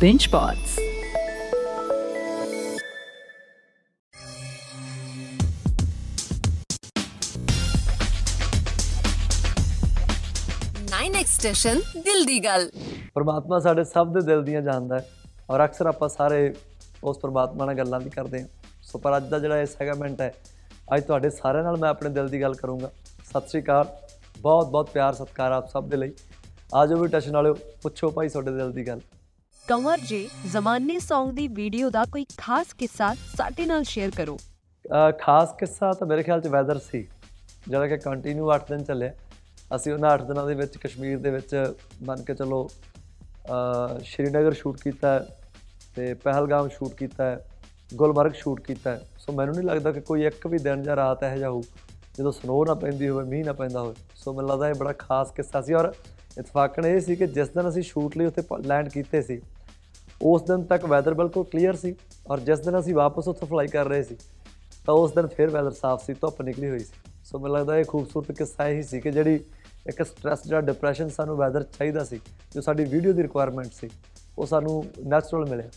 Binge Pods. Nine station ਦਿਲ ਦੀ ਗੱਲ ਪਰਮਾਤਮਾ ਸਾਡੇ ਸਭ ਦੇ ਦਿਲ ਦੀਆਂ ਜਾਣਦਾ ਹੈ ਔਰ ਅਕਸਰ ਆਪਾਂ ਸਾਰੇ ਉਸ ਪਰਮਾਤਮਾ ਨਾਲ ਗੱਲਾਂ ਵੀ ਕਰਦੇ ਹਾਂ। ਸੋ ਪਰ ਅੱਜ ਦਾ ਜਿਹੜਾ ਇਹ ਸੈਗਮੈਂਟ ਹੈ ਅੱਜ ਤੁਹਾਡੇ ਸਾਰਿਆਂ ਨਾਲ ਮੈਂ ਆਪਣੇ ਦਿਲ ਦੀ ਗੱਲ ਕਰੂੰਗਾ। ਸਤਿ ਸ੍ਰੀ ਅਕਾਲ। ਬਹੁਤ ਬਹੁਤ ਪਿਆਰ ਸਤਿਕਾਰ ਆਪ ਸਭ ਦੇ ਲਈ। ਆਜੋ ਵੀ ਟਸ਼ਨ ਵਾਲਿਓ ਪੁੱਛੋ ਭਾਈ ਤੁਹਾਡੇ ਦਿਲ ਦੀ ਗੱਲ। ਕੰਵਰ ਜੀ ਜ਼ਮਾਨੇ Song ਦੀ ਵੀਡੀਓ ਦਾ ਕੋਈ ਖਾਸ ਕਿੱਸਾ ਸਾਡੇ ਨਾਲ ਸ਼ੇਅਰ ਕਰੋ ਅਹ ਖਾਸ ਕਿੱਸਾ ਤਾਂ ਮੇਰੇ ਖਿਆਲ ਚ ਵੈਦਰ ਸੀ ਜਿਹੜਾ ਕਿ ਕੰਟੀਨਿਊ 8 ਦਿਨ ਚੱਲਿਆ ਅਸੀਂ ਉਹਨਾਂ 8 ਦਿਨਾਂ ਦੇ ਵਿੱਚ ਕਸ਼ਮੀਰ ਦੇ ਵਿੱਚ ਮੰਨ ਕੇ ਚੱਲੋ ਅਹ ਸ਼੍ਰੀਨਗਰ ਸ਼ੂਟ ਕੀਤਾ ਹੈ ਤੇ ਪਹਿਲਗਾਮ ਸ਼ੂਟ ਕੀਤਾ ਹੈ ਗੁਲਮਰਗ ਸ਼ੂਟ ਕੀਤਾ ਹੈ ਸੋ ਮੈਨੂੰ ਨਹੀਂ ਲੱਗਦਾ ਕਿ ਕੋਈ ਇੱਕ ਵੀ ਦਿਨ ਜਾਂ ਰਾਤ ਇਹੋ ਜਿਹਾ ਹੋਊ ਜਦੋਂ ਸਨੋ ਨਾ ਪੈਂਦੀ ਹੋਵੇ ਮੀਂਹ ਨਾ ਪੈਂਦਾ ਹੋਵੇ ਸੋ ਮੈਨੂੰ ਲੱਗਦਾ ਇਹ ਬੜਾ ਖਾਸ ਕਿੱਸਾ ਸੀ ਔਰ ਇਤਫਾਕਨ ਇਹ ਸੀ ਕਿ ਜਿਸ ਦਿਨ ਅਸੀਂ ਸ਼ੂਟ ਲਈ ਉੱਥੇ ਲੈਂਡ ਕੀਤੇ ਸੀ ਉਸ ਦਿਨ ਤੱਕ ਵੈਦਰ ਬਿਲਕੁਲ ਕਲੀਅਰ ਸੀ ਔਰ ਜਿਸ ਦਿਨ ਅਸੀਂ ਵਾਪਸ ਉੱਥੋਂ ਫਲਾਈ ਕਰ ਰਹੇ ਸੀ ਤਾਂ ਉਸ ਦਿਨ ਫਿਰ ਵੈਦਰ ਸਾਫ਼ ਸੀ ਧੁੱਪ ਨਿਕਲੀ ਹੋਈ ਸੀ। ਸੋ ਮੈਨੂੰ ਲੱਗਦਾ ਇਹ ਖੂਬਸੂਰਤ ਕਿੱਸਾ ਇਹੀ ਸੀ ਕਿ ਜਿਹੜੀ ਇੱਕ ਸਟ੍ਰੈਸ ਜਾਂ ਡਿਪਰੈਸ਼ਨ ਸਾਨੂੰ ਵੈਦਰ ਚਾਹੀਦਾ ਸੀ ਜੋ ਸਾਡੀ ਵੀਡੀਓ ਦੀ ਰਿਕੁਆਇਰਮੈਂਟ ਸੀ ਉਹ ਸਾਨੂੰ ਨੈਚੁਰਲ ਮਿਲਿਆ।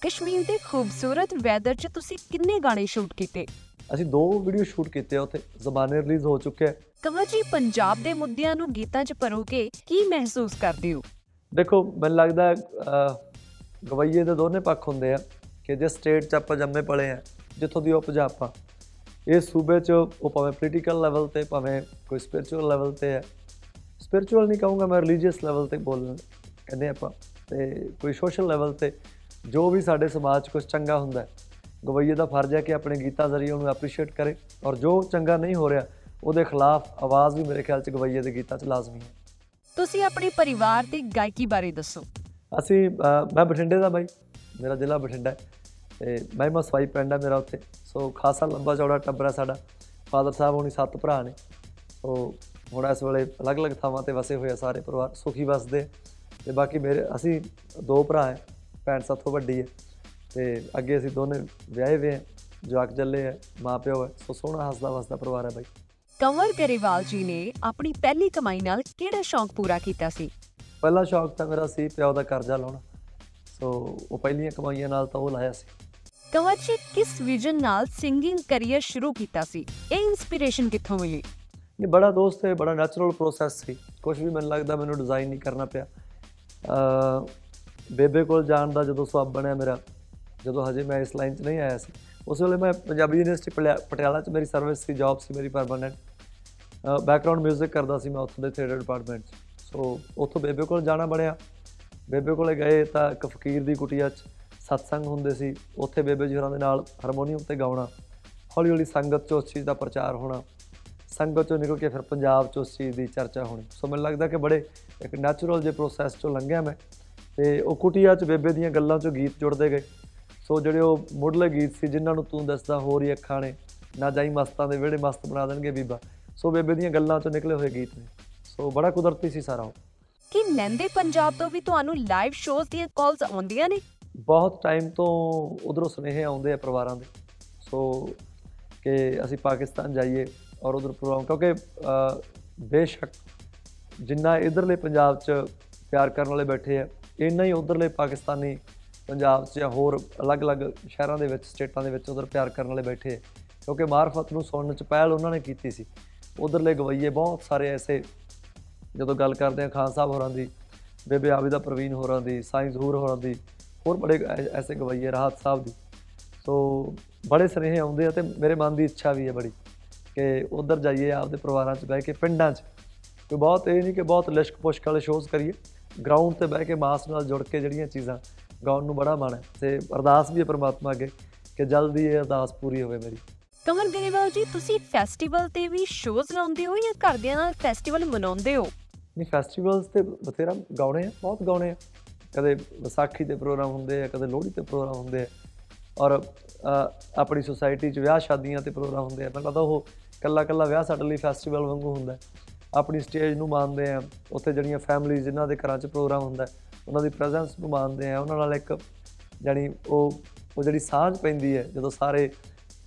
ਕਸ਼ਮੀਰ ਦੇ ਖੂਬਸੂਰਤ ਵੈਦਰ 'ਚ ਤੁਸੀਂ ਕਿੰਨੇ ਗਾਣੇ ਸ਼ੂਟ ਕੀਤੇ? ਅਸੀਂ ਦੋ ਵੀਡੀਓ ਸ਼ੂਟ ਕੀਤੇ ਆ ਉੱਥੇ ਜ਼ਬਾਨੇ ਰਿਲੀਜ਼ ਹੋ ਚੁੱਕਿਆ। ਹੈ ਕੰਵਰ ਜੀ ਪੰਜਾਬ ਦੇ ਮੁੱਦਿਆਂ ਨੂੰ ਗੀਤਾਂ 'ਚ ਪਰੋਗੇ ਕੀ ਮਹਿਸੂਸ ਕਰਦੇ ਹੋ? ਦੇਖੋ ਮੈਨੂੰ ਲੱਗਦਾ ਗਵਈਏ ਦੇ ਦੋਨੇ ਪੱਖ ਹੁੰਦੇ ਆ ਕਿ ਜਿਸ ਸਟੇਟ 'ਚ ਆਪਾਂ ਜੰਮੇ ਪਲੇ ਆ, ਜਿੱਥੋਂ ਦੀ ਉਪਜ ਆ। ਆਪਾਂ ਇਸ ਸੂਬੇ 'ਚ ਉਹ ਭਾਵੇਂ ਪੋਲੀਟੀਕਲ ਲੈਵਲ ਤੇ, ਭਾਵੇਂ ਕੋਈ ਸਪਿਰਚੁਅਲ ਲੈਵਲ ਤੇ ਹੈ ਸਪਿਰਚੁਅਲ ਨਹੀਂ ਕਹੂੰਗਾ ਮੈਂ ਰਿਲੀਜੀਅਸ ਲੈਵਲ ਤੇ ਬੋਲ ਕਹਿੰਦੇ ਆਪਾਂ। ਤੇ ਕੋਈ ਸੋਸ਼ਲ ਲੈਵਲ ਤੇ ਜੋ ਵੀ ਸਾਡੇ ਸਮਾਜ 'ਚ ਕੁਝ ਚੰਗਾ ਹੁੰਦਾ ਹੈ, ਗਵਈਏ ਦਾ ਫਰਜ਼ ਹੈ ਕਿ ਆਪਣੇ ਗੀਤਾਂ ਜ਼ਰੀਏ ਉਹਨੂੰ ਐਪਰੀਸ਼ੀਏਟ ਕਰੇ। ਔਰ ਜੋ ਚੰਗਾ ਨਹੀਂ ਹੋ ਰਿਹਾ, ਉਹਦੇ ਖਿਲਾਫ ਆਵਾਜ਼ ਵੀ ਮੇਰੇ ਖਿਆਲ 'ਚ ਗਵਈਏ ਦੇ ਗੀਤਾਂ 'ਚ ਲਾਜ਼ਮੀ ਹੈ। ਤੁਸੀਂ ਆਪਣੇ ਪਰਿਵਾਰ ਦੀ ਗਾਇਕੀ ਬਾਰੇ ਦੱਸੋ। ਅਸੀਂ ਅਹ, ਮੈਂ ਬਠਿੰਡੇ ਦਾ ਬਾਈ। ਮੇਰਾ ਜ਼ਿਲ੍ਹਾ ਬਠਿੰਡਾ ਹੈ। ਤੇ ਮੈਂ ਮਸਵਾਈ ਪਿੰਡ ਹੈ ਮੇਰਾ ਉੱਥੇ। ਸੋ ਖਾਸਾ ਲੰਬਾ ਚੌੜਾ ਟੱਬਰ ਹੈ ਸਾਡਾ। ਫਾਦਰ ਸਾਹਿਬ ਹੋਣੀ ਸੱਤ ਭਰਾ ਨੇ। ਸੋ ਹੁਣ ਇਸ ਵੇਲੇ ਅਲੱਗ-ਅਲੱਗ ਥਾਵਾਂ ਤੇ ਵਸੇ ਹੋਏ ਆ ਸਾਰੇ ਪਰਿਵਾਰ। ਸੁਖੀ ਵਸਦੇ ਆ। ਤੇ ਬਾਕੀ ਮੇਰੇ ਅਸੀਂ ਦੋ ਭਰਾ ਹੈ ਭੈਣ ਸਾਥੋਂ ਵੱਡੀ ਹੈ ਤੇ ਅੱਗੇ ਅਸੀਂ ਦੋਨੇ ਵਿਆਹੇ ਹੋਏ ਹਾਂ ਜਵਾਕ ਜੱਲੇ ਹੈ ਮਾਂ ਪਿਓ ਹੈ ਸੋ ਸੋਹਣਾ ਹੱਸਦਾ ਵਸਦਾ ਪਰਿਵਾਰ ਹੈ ਬਾਈ। ਕੰਵਰ ਗਰੇਵਾਲ ਜੀ ਨੇ ਆਪਣੀ ਪਹਿਲੀ ਕਮਾਈ ਨਾਲ ਕਿਹੜਾ ਸ਼ੌਂਕ ਪੂਰਾ ਕੀਤਾ ਸੀ? ਪਹਿਲਾ ਸ਼ੌਕ ਤਾਂ ਮੇਰਾ ਸੀ ਪਿਓ ਦਾ ਕਰਜ਼ਾ ਲਾਉਣਾ। ਸੋ ਉਹ ਪਹਿਲੀਆਂ ਕਮਾਈਆਂ ਨਾਲ ਤਾਂ ਉਹ ਲਾਇਆ ਸੀ। ਕੰਵਰ ਜੀ ਕਿਸ ਵਿਜ਼ਨ ਨਾਲ ਸਿੰਗਿੰਗ ਕੈਰੀਅਰ ਸ਼ੁਰੂ ਕੀਤਾ ਸੀ? ਇਹ ਇਨਸਪੀਰੇਸ਼ਨ ਕਿੱਥੋਂ ਮਿਲੀ? ਇਹ ਬੜਾ ਦੋਸਤ ਹੈ ਬੜਾ ਨੈਚੁਰਲ ਪ੍ਰੋਸੈਸ ਸੀ। ਕੁਝ ਵੀ ਮੈਨੂੰ ਲੱਗਦਾ ਮੈਨੂੰ ਡਿਜ਼ਾਈਨ ਨਹੀਂ ਕਰਨਾ ਪਿਆ। ਬੇਬੇ ਕੋਲ ਜਾਣ ਦਾ ਜਦੋਂ ਸਵਾਬ ਬਣਿਆ ਮੇਰਾ ਜਦੋਂ ਹਜੇ ਮੈਂ ਇਸ ਲਾਈਨ 'ਚ ਨਹੀਂ ਆਇਆ ਸੀ। ਉਸ ਵੇਲੇ ਮੈਂ ਪੰਜਾਬੀ ਯੂਨੀਵਰਸਿਟੀ ਪਟਿਆਲਾ 'ਚ ਮੇਰੀ ਸਰਵਿਸ ਸੀ ਜੌਬ ਸੀ ਮੇਰੀ ਪਰਮਾਨੈਂਟ ਬੈਕਗ੍ਰਾਉਂਡ 뮤직 ਕਰਦਾ ਸੀ ਮੈਂ ਉੱਥੋਂ ਦੇ ਥੀਏਟਰ ਡਿਪਾਰਟਮੈਂਟ 'ਚ। ਸੋ ਉੱਥੋਂ ਬੇਬੇ ਕੋਲ ਜਾਣਾ ਬਣਿਆ। ਬੇਬੇ ਕੋਲੇ ਗਏ ਤਾਂ ਇੱਕ ਫਕੀਰ ਦੀ ਕੁਟੀਆ 'ਚ ਸਤਸੰਗ ਹੁੰਦੇ ਸੀ। ਉੱਥੇ ਬੇਬੇ ਜੀ ਹੋਰਾਂ ਦੇ ਨਾਲ ਹਾਰਮੋਨੀਅਮ ਤੇ ਗਾਉਣਾ। ਹੌਲੀ ਹੌਲੀ ਸੰਗਤ 'ਚ ਉਸ ਚੀਜ਼ ਦਾ ਪ੍ਰਚਾਰ ਹੋਣਾ। ਸੰਗਤ 'ਚੋਂ ਨਿਕਲ ਕੇ ਫਿਰ ਪੰਜਾਬ 'ਚ ਉਸ ਚੀਜ਼ ਦੀ ਚਰਚਾ ਹੋਣੀ। ਸੋ ਮੈਨੂੰ ਲੱਗਦਾ ਕਿ ਬੜੇ ਇੱਕ ਨੈਚੁਰਲ ਜੇ ਪ੍ਰੋਸੈਸ 'ਚੋਂ ਲੰਘਿਆ ਮੈਂ। ਤੇ ਉਹ ਕੁਟੀਆ 'ਚ ਬੇਬੇ ਦੀਆਂ ਗੱਲਾਂ 'ਚੋਂ ਗੀਤ ਜੁੜਦੇ ਗਏ। ਸੋ ਜਿਹੜੇ ਉਹ ਮੁੱਢਲੇ ਗੀਤ ਸੀ ਜਿਨ੍ਹਾਂ ਨੂੰ ਤੂੰ ਦੱਸਦਾ ਹੋਰ ਹੀ ਅੱਖਾਂ ਨੇ, ਨਾ ਜਾਈ ਮਸਤਾਂ ਦੇ ਵਿਹੜੇ ਮਸਤ ਬਣਾ ਦੇਣਗੇ ਬੀਬਾ। ਸੋ ਬੇਬੇ ਦੀਆਂ ਗੱਲਾਂ 'ਚੋਂ ਨਿਕਲੇ ਹੋਏ ਗੀਤ ਨੇ। ਸੋ ਬੜਾ ਕੁਦਰਤੀ ਸੀ ਸਾਰਾ ਕਿ ਲਹਿੰਦੇ ਪੰਜਾਬ ਤੋਂ ਵੀ ਤੁਹਾਨੂੰ ਲਾਈਵ ਸ਼ੋਜ਼ ਦੀਆਂ ਕਾਲਸ ਆਉਂਦੀਆਂ ਨੇ ਬਹੁਤ ਟਾਈਮ ਤੋਂ ਉਧਰੋਂ ਸੁਨੇਹੇ ਆਉਂਦੇ ਆ ਪਰਿਵਾਰਾਂ ਦੇ ਸੋ ਕਿ ਅਸੀਂ ਪਾਕਿਸਤਾਨ ਜਾਈਏ ਔਰ ਉਧਰ ਪ੍ਰੋਗਰਾਮ ਕਿਉਂਕਿ ਬੇਸ਼ੱਕ ਜਿੰਨਾ ਇਧਰਲੇ ਪੰਜਾਬ 'ਚ ਪਿਆਰ ਕਰਨ ਵਾਲੇ ਬੈਠੇ ਆ ਇੰਨਾ ਹੀ ਉਧਰਲੇ ਪਾਕਿਸਤਾਨੀ ਪੰਜਾਬ 'ਚ ਜਾਂ ਹੋਰ ਅਲੱਗ-ਅਲੱਗ ਸ਼ਹਿਰਾਂ ਦੇ ਵਿੱਚ ਸਟੇਟਾਂ ਦੇ ਵਿੱਚ ਉਧਰ ਪਿਆਰ ਕਰਨ ਵਾਲੇ ਬੈਠੇ ਆ ਕਿਉਂਕਿ ਮਾਰਫਤ ਨੂੰ ਸੁਣਨ 'ਚ ਪਹਿਲ ਉਹਨਾਂ ਨੇ ਕੀਤੀ ਸੀ ਉਧਰਲੇ ਗਵਈਏ ਬਹੁਤ ਸਾਰੇ ਐਸੇ ਜਦੋਂ ਗੱਲ ਕਰਦੇ ਆ ਖਾਨ ਸਾਹਿਬ ਹੋਰਾਂ ਦੀ, ਬੇਬੇ ਆਬਿਦਾ ਪ੍ਰਵੀਨ ਹੋਰਾਂ ਦੀ, ਸਾਈਂ ਜ਼ਹੂਰ ਹੋਰਾਂ ਦੀ, ਹੋਰ ਬੜੇ ਐ- ਐਸੇ ਗਵਈਏ ਰਾਹਤ ਸਾਹਿਬ ਦੀ। ਸੋ ਬੜੇ ਸੁਨੇਹੇ ਆਉਂਦੇ ਆ ਤੇ ਮੇਰੇ ਮਨ ਦੀ ਇੱਛਾ ਵੀ ਹੈ ਬੜੀ ਕਿ ਉਧਰ ਜਾਈਏ ਆਪਦੇ ਪਰਿਵਾਰਾਂ 'ਚ ਬਹਿ ਕੇ, ਪਿੰਡਾਂ 'ਚ। ਕੋਈ ਬਹੁਤ ਇਹ ਨਹੀਂ ਕਿ ਬਹੁਤ ਲਿਸ਼ਕ ਪੁਸ਼ਕ ਵਾਲੇ ਸ਼ੋਜ਼ ਕਰੀਏ। ਗਰਾਊਂਡ ਤੇ ਬਹਿ ਕੇ ਮਾਸ ਨਾਲ ਜੁੜ ਕੇ ਜਿਹੜੀਆਂ ਚੀਜ਼ਾਂ ਗਾਉਣ ਨੂੰ ਬੜਾ ਮਨ ਹੈ ਤੇ ਅਰਦਾਸ ਵੀ ਹੈ ਪ੍ਰਮਾਤਮਾ ਅੱਗੇ ਕਿ ਜਲਦੀ ਇਹ ਅਰਦਾਸ ਪੂਰੀ ਹੋਵੇ ਮੇਰੀ। ਕੰਵਰ ਗਰੇਵਾਲ ਜੀ, ਤੁਸੀਂ ਫੈਸਟੀਵਲ ਤੇ ਵੀ ਸ਼ੋਜ਼ ਲਾਉਂਦੇ ਹੋ ਜਾਂ ਘਰਦਿਆਂ ਨਾਲ ਫੈਸਟੀਵਲ ਮਨਾਉਂਦੇ ਹੋ? ਨਹੀਂ ਫੈਸਟੀਵਲਸ ਤੇ ਬਥੇਰਾ ਗਾਉਣੇ ਆ ਬਹੁਤ ਗਾਉਣੇ ਆ। ਕਦੇ ਵਿਸਾਖੀ ਦੇ ਪ੍ਰੋਗਰਾਮ ਹੁੰਦੇ ਆ ਕਦੇ ਲੋਹੜੀ ਤੇ ਪ੍ਰੋਗਰਾਮ ਹੁੰਦੇ ਆ। ਔਰ ਅ, ਆਪਣੀ ਸੁਸਾਇਟੀ 'ਚ ਵਿਆਹ ਸ਼ਾਦੀਆਂ ਤੇ ਪ੍ਰੋਗਰਾਮ ਹੁੰਦੇ ਆ। ਮੈਨੂੰ ਲੱਗਦਾ ਉਹ ਕੱਲਾ ਕੱਲਾ ਵਿਆਹ ਸਾਡੇ ਲਈ ਫੈਸਟੀਵਲ ਵਾਂਗੂ ਹੁੰਦਾ ਹੈ। ਆਪਣੀ ਸਟੇਜ ਨੂੰ ਮਾਣਦੇ ਆ। ਉੱਥੇ ਜਿਹੜੀਆਂ ਫੈਮਿਲੀਜ਼ ਜਿਨ੍ਹਾਂ ਦੇ ਘਰਾਂ 'ਚ ਪ੍ਰੋਗਰਾਮ ਹੁੰਦਾ ਹੈ, ਉਹਨਾਂ ਦੀ ਪ੍ਰੈਜ਼ੈਂਸ ਨੂੰ ਮਾਣਦੇ ਆ। ਉਹਨਾਂ ਨਾਲ ਇੱਕ ਜਾਣੀ ਉਹ ਉਹ ਜਿਹੜੀ ਸਾਂਝ ਪੈਂਦੀ ਹੈ ਜਦੋਂ ਸਾਰੇ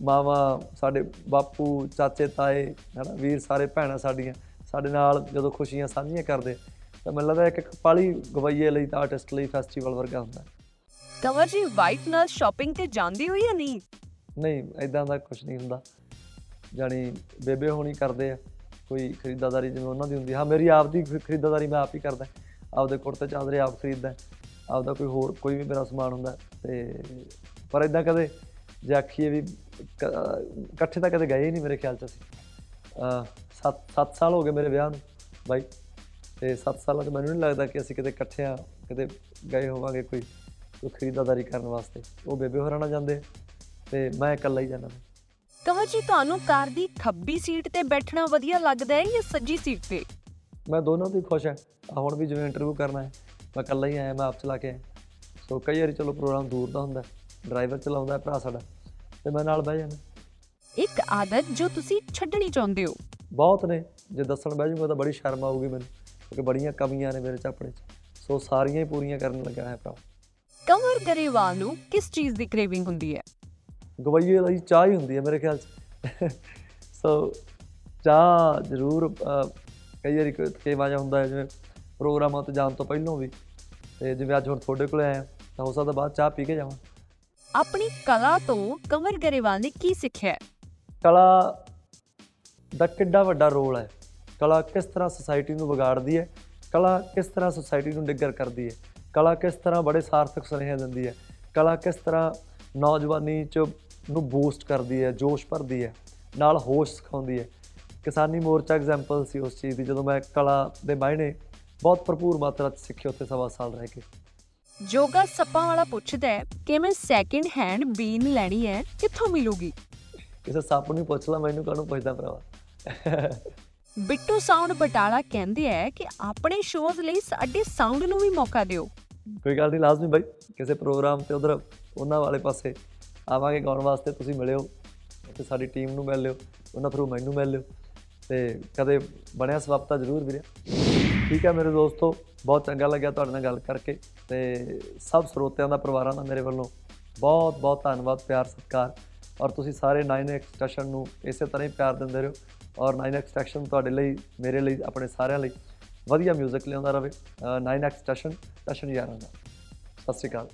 ਮਾਵਾਂ ਸਾਡੇ ਬਾਪੂ ਚਾਚੇ ਤਾਏ ਹਨਾ ਵੀਰ ਸਾਰੇ ਭੈਣਾਂ ਸਾਡੀਆਂ ਸਾਡੇ ਨਾਲ ਜਦੋਂ ਖੁਸ਼ੀਆਂ ਸਾਂਝੀਆਂ ਕਰਦੇ ਤਾਂ ਮੈਨੂੰ ਲੱਗਦਾ ਇੱਕ ਇੱਕ ਪਾਲੀ ਗਵਈਏ ਲਈ ਤਾਂ ਆਰਟਿਸਟ ਲਈ ਫੈਸਟੀਵਲ ਵਰਗਾ ਹੁੰਦਾ। ਹੈ। ਕੰਵਰ ਜੀ ਵਾਈਫ ਨਾਲ ਸ਼ਾਪਿੰਗ ਤੇ ਜਾਂਦੇ ਹੋ ਜਾਂ ਨਹੀਂ ਨਹੀਂ ਐਦਾਂ ਦਾ ਕੁਝ ਨਹੀਂ ਹੁੰਦਾ। ਜਾਣੀ ਬੇਬੇ ਹੋਣੀ ਕਰਦੇ ਆ ਕੋਈ ਖਰੀਦਦਾਰੀ ਜਿਵੇਂ ਉਹਨਾਂ ਦੀ ਹੁੰਦੀ। ਹਾਂ ਮੇਰੀ ਆਪ ਦੀ ਖਰੀ- ਖਰੀਦਦਾਰੀ ਮੈਂ ਆਪ ਹੀ ਕਰਦਾ। ਆਪਦੇ ਕੁੜਤੇ ਚਾਦਰੇ ਆਪ ਖਰੀਦਦਾ। ਆਪਦਾ ਕੋਈ ਹੋਰ ਕੋਈ ਵੀ ਮੇਰਾ ਸਮਾਨ ਹੁੰਦਾ ਤੇ ਪਰ ਇਦਾਂ ਕਦੇ ਜੇ ਆਖੀਏ ਵੀ ਇਕੱਠੇ ਤਾਂ ਕਦੇ ਗਏ ਹੀ ਨਹੀਂ ਮੇਰੇ ਖਿਆਲ ਚ ਅਸੀਂ। 7 7 ਸਾਲ ਹੋ ਗਏ ਮੇਰੇ ਵਿਆਹ ਨੂੰ ਬਾਈ। ਤੇ 7 ਸਾਲਾਂ ਤੋਂ ਮੈਨੂੰ ਨਹੀਂ ਲੱਗਦਾ ਕਿ ਅਸੀਂ ਕਿਤੇ ਇਕੱਠੇ ਆ ਕਿਤੇ ਗਏ ਹੋਵਾਂਗੇ ਕੋਈ ਕੋਈ ਖਰੀਦਦਾਰੀ ਕਰਨ ਵਾਸਤੇ। ਉਹ ਬੇਬੇ ਹੋਰਾਂ ਨਾਲ ਜਾਂਦੇ ਤੇ ਮੈਂ ਇਕੱਲਾ ਹੀ ਜਾਂਦਾ ਕੰਵਰ ਜੀ ਤੁਹਾਨੂੰ ਕਾਰ ਦੀ ਖੱਬੀ ਸੀਟ ਤੇ ਬੈਠਣਾ ਵਧੀਆ ਲੱਗਦਾ ਹੈ ਜਾਂ ਸੱਜੀ ਸੀਟ ਤੇ? ਮੈਂ ਦੋਨੋਂ ਤੋਂ ਖੁਸ਼ ਹਾਂ। ਹੁਣ ਵੀ ਜਿਵੇਂ ਇੰਟਰਵਿਊ ਕਰਨਾ ਹੈ ਮੈਂ ਇਕੱਲਾ ਹੀ ਆਇਆ ਮੈਂ ਆਪ ਚਲਾ ਕੇ ਸੋ ਕਈ ਵਾਰੀ ਚਲੋ ਪ੍ਰੋਗਰਾਮ ਦੂਰ ਦਾ ਹੁੰਦਾ ਡਰਾਈਵਰ ਚਲਾਉਂਦਾ ਭਰਾ ਸਾਡਾ ਤੇ ਮੈਂ ਨਾਲ ਬਹਿ ਜਾਂਦਾ। ਇੱਕ ਆਦਤ ਜੋ ਤੁਸੀਂ ਛੱਡਣੀ ਚਾਹੁੰਦੇ ਹੋ। ਬਹੁਤ ਨੇ। ਜੇ ਦੱਸਣ ਬਹਿ ਜਾਊਂਗਾ ਤਾਂ ਬੜੀ ਸ਼ਰਮ ਆਊਗੀ ਮੈਨੂੰ ਕਿਉਂਕਿ ਬੜੀਆਂ ਕਮੀਆਂ ਨੇ ਮੇਰੇ ਚ ਆਪਣੇ ਚ। ਸੋ ਸਾਰੀਆਂ ਹੀ ਪੂਰੀਆਂ ਕਰਨ ਲੱਗਾ ਹੈ ਭਰਾ। ਕੰਵਰ ਗਰੇਵਾਲ ਨੂੰ ਕਿਸ ਚੀਜ਼ ਦੀ ਕ੍ਰੇਵਿੰਗ ਹੁੰਦੀ ਹੈ? ਗਵਈਏ ਲਈ ਚਾਹ ਹੀ ਹੁੰਦੀ ਹੈ ਮੇਰੇ ਖਿਆਲ ਚ। ਸੋ ਚਾਹ ਜ਼ਰੂਰ ਕਈ ਵਾਰੀ ਕੋਈ ਜਿਹਾ ਹੁੰਦਾ ਹੈ ਜਿਵੇਂ ਪ੍ਰੋਗਰਾਮਾਂ ਤੇ ਜਾਣ ਤੋਂ ਪਹਿਲਾਂ ਵੀ। ਤੇ ਜਿਵੇਂ ਅੱਜ ਹੁਣ ਤੁਹਾਡੇ ਕੋਲ ਆਇਆ ਤਾਂ ਹੋ ਸਕਦਾ ਬਾਅਦ ਚਾਹ ਪੀ ਕੇ ਜਾਵਾਂ। ਆਪਣੀ ਕਲਾ ਤੋਂ ਕੰਵਰ ਗਰੇਵਾਲ ਨੇ ਕੀ ਸਿੱਖਿਆ? ਕਲਾ ਦਾ ਕਿੱਡਾ ਵੱਡਾ ਰੋਲ ਹੈ। ਕਲਾ ਕਿਸ ਤਰ੍ਹਾਂ ਸੁਸਾਇਟੀ ਨੂੰ ਵਿਗਾੜਦੀ ਹੈ, ਕਲਾ ਕਿਸ ਤਰ੍ਹਾਂ ਸੁਸਾਇਟੀ ਨੂੰ ਡਿੱਗਰ ਕਰਦੀ ਹੈ, ਕਲਾ ਕਿਸ ਤਰ੍ਹਾਂ ਬੜੇ ਸਾਰਥਕ ਸੁਨੇਹੇ ਦਿੰਦੀ ਹੈ, ਕਲਾ ਕਿਸ ਤਰ੍ਹਾਂ ਨੌਜਵਾਨੀ ਚ ਨੂੰ ਬੂਸਟ ਕਰਦੀ ਹੈ, ਜੋਸ਼ ਭਰਦੀ ਹੈ, ਨਾਲ ਹੋਸ਼ ਸਿਖਾਉਂਦੀ ਹੈ। ਕਿਸਾਨੀ ਮੋਰਚਾ ਐਗਜ਼ਾਮਪਲ ਸੀ ਉਸ ਚੀਜ਼ ਦੀ, ਜਦੋਂ ਮੈਂ ਕਲਾ ਦੇ ਮਾਇਨੇ ਬਹੁਤ ਭਰਪੂਰ ਮਾਤਰਾ ਚ ਸਿੱਖੇ ਉੱਥੇ ਸਵਾ ਸਾਲ ਰਹਿ ਕੇ। ਜੋਗਾ ਸੱਪਾਂ ਵਾਲਾ ਪੁੱਛਦਾ ਹੈ ਕਿ ਮੈਂ ਸੈਕਿੰਡ ਹੈਂਡ ਬੀਨ ਲੈਣੀ ਹੈ, ਕਿੱਥੋਂ ਮਿਲੂਗੀ? ਕਿਸੇ ਸੱਪ ਨੂੰ ਪੁੱਛ ਲਾ ਮੈਨੂੰ ਕਾਹਨੂੰ ਪੁੱਛਦਾ ਭਰਾਵਾ? ਬਿੱਟੂ ਸਾਊਂਡ ਬਟਾਲਾ ਕਹਿੰਦੇ ਹੈ ਕਿ ਆਪਣੇ ਸ਼ੋਜ਼ ਲਈ ਸਾਡੇ ਸਾਊਂਡ ਨੂੰ ਵੀ ਮੌਕਾ ਦਿਓ। ਕੋਈ ਗੱਲ ਨਹੀਂ ਲਾਜ਼ਮੀ ਬਾਈ। ਕਿਸੇ ਪ੍ਰੋਗਰਾਮ ਤੇ ਉਧਰ ਉਹਨਾਂ ਵਾਲੇ ਪਾਸੇ ਆਵਾਂਗੇ ਗਾਉਣ ਵਾਸਤੇ ਤੁਸੀਂ ਮਿਲਿਓ ਤੇ ਸਾਡੀ ਟੀਮ ਨੂੰ ਮਿਲ ਲਿਓ ਉਹਨਾਂ ਥਰੂ ਮੈਨੂੰ ਮਿਲ ਲਿਓ ਤੇ ਕਦੇ ਬਣਿਆ ਸਵਾਪਤਾ ਜ਼ਰੂਰ ਵੀਰੇ। ਠੀਕ ਹੈ ਮੇਰੇ ਦੋਸਤੋ ਬਹੁਤ ਚੰਗਾ ਲੱਗਿਆ ਤੁਹਾਡੇ ਨਾਲ ਗੱਲ ਕਰਕੇ ਤੇ ਸਭ ਸਰੋਤਿਆਂ ਦਾ ਪਰਿਵਾਰਾਂ ਦਾ ਮੇਰੇ ਵੱਲੋਂ ਬਹੁਤ ਬਹੁਤ ਧੰਨਵਾਦ ਪਿਆਰ ਸਤਿਕਾਰ। ਔਰ ਤੁਸੀਂ ਸਾਰੇ 9x ਸਟੇਸ਼ਨ ਨੂੰ ਇਸੇ ਤਰ੍ਹਾਂ ਹੀ ਪਿਆਰ ਦਿੰਦੇ ਰਹੋ ਔਰ 9x ਸਟੇਸ਼ਨ ਤੁਹਾਡੇ ਲਈ, ਮੇਰੇ ਲਈ, ਆਪਣੇ ਸਾਰਿਆਂ ਲਈ ਵਧੀਆ 뮤직 ਲਿਆਉਂਦਾ ਰਹੇ। 9x ਸਟੇਸ਼ਨ ਸਟੇਸ਼ਨ ਯਾਰਾਂ ਦਾ। ਸਤਿ ਸ਼੍ਰੀ ਅਕਾਲ।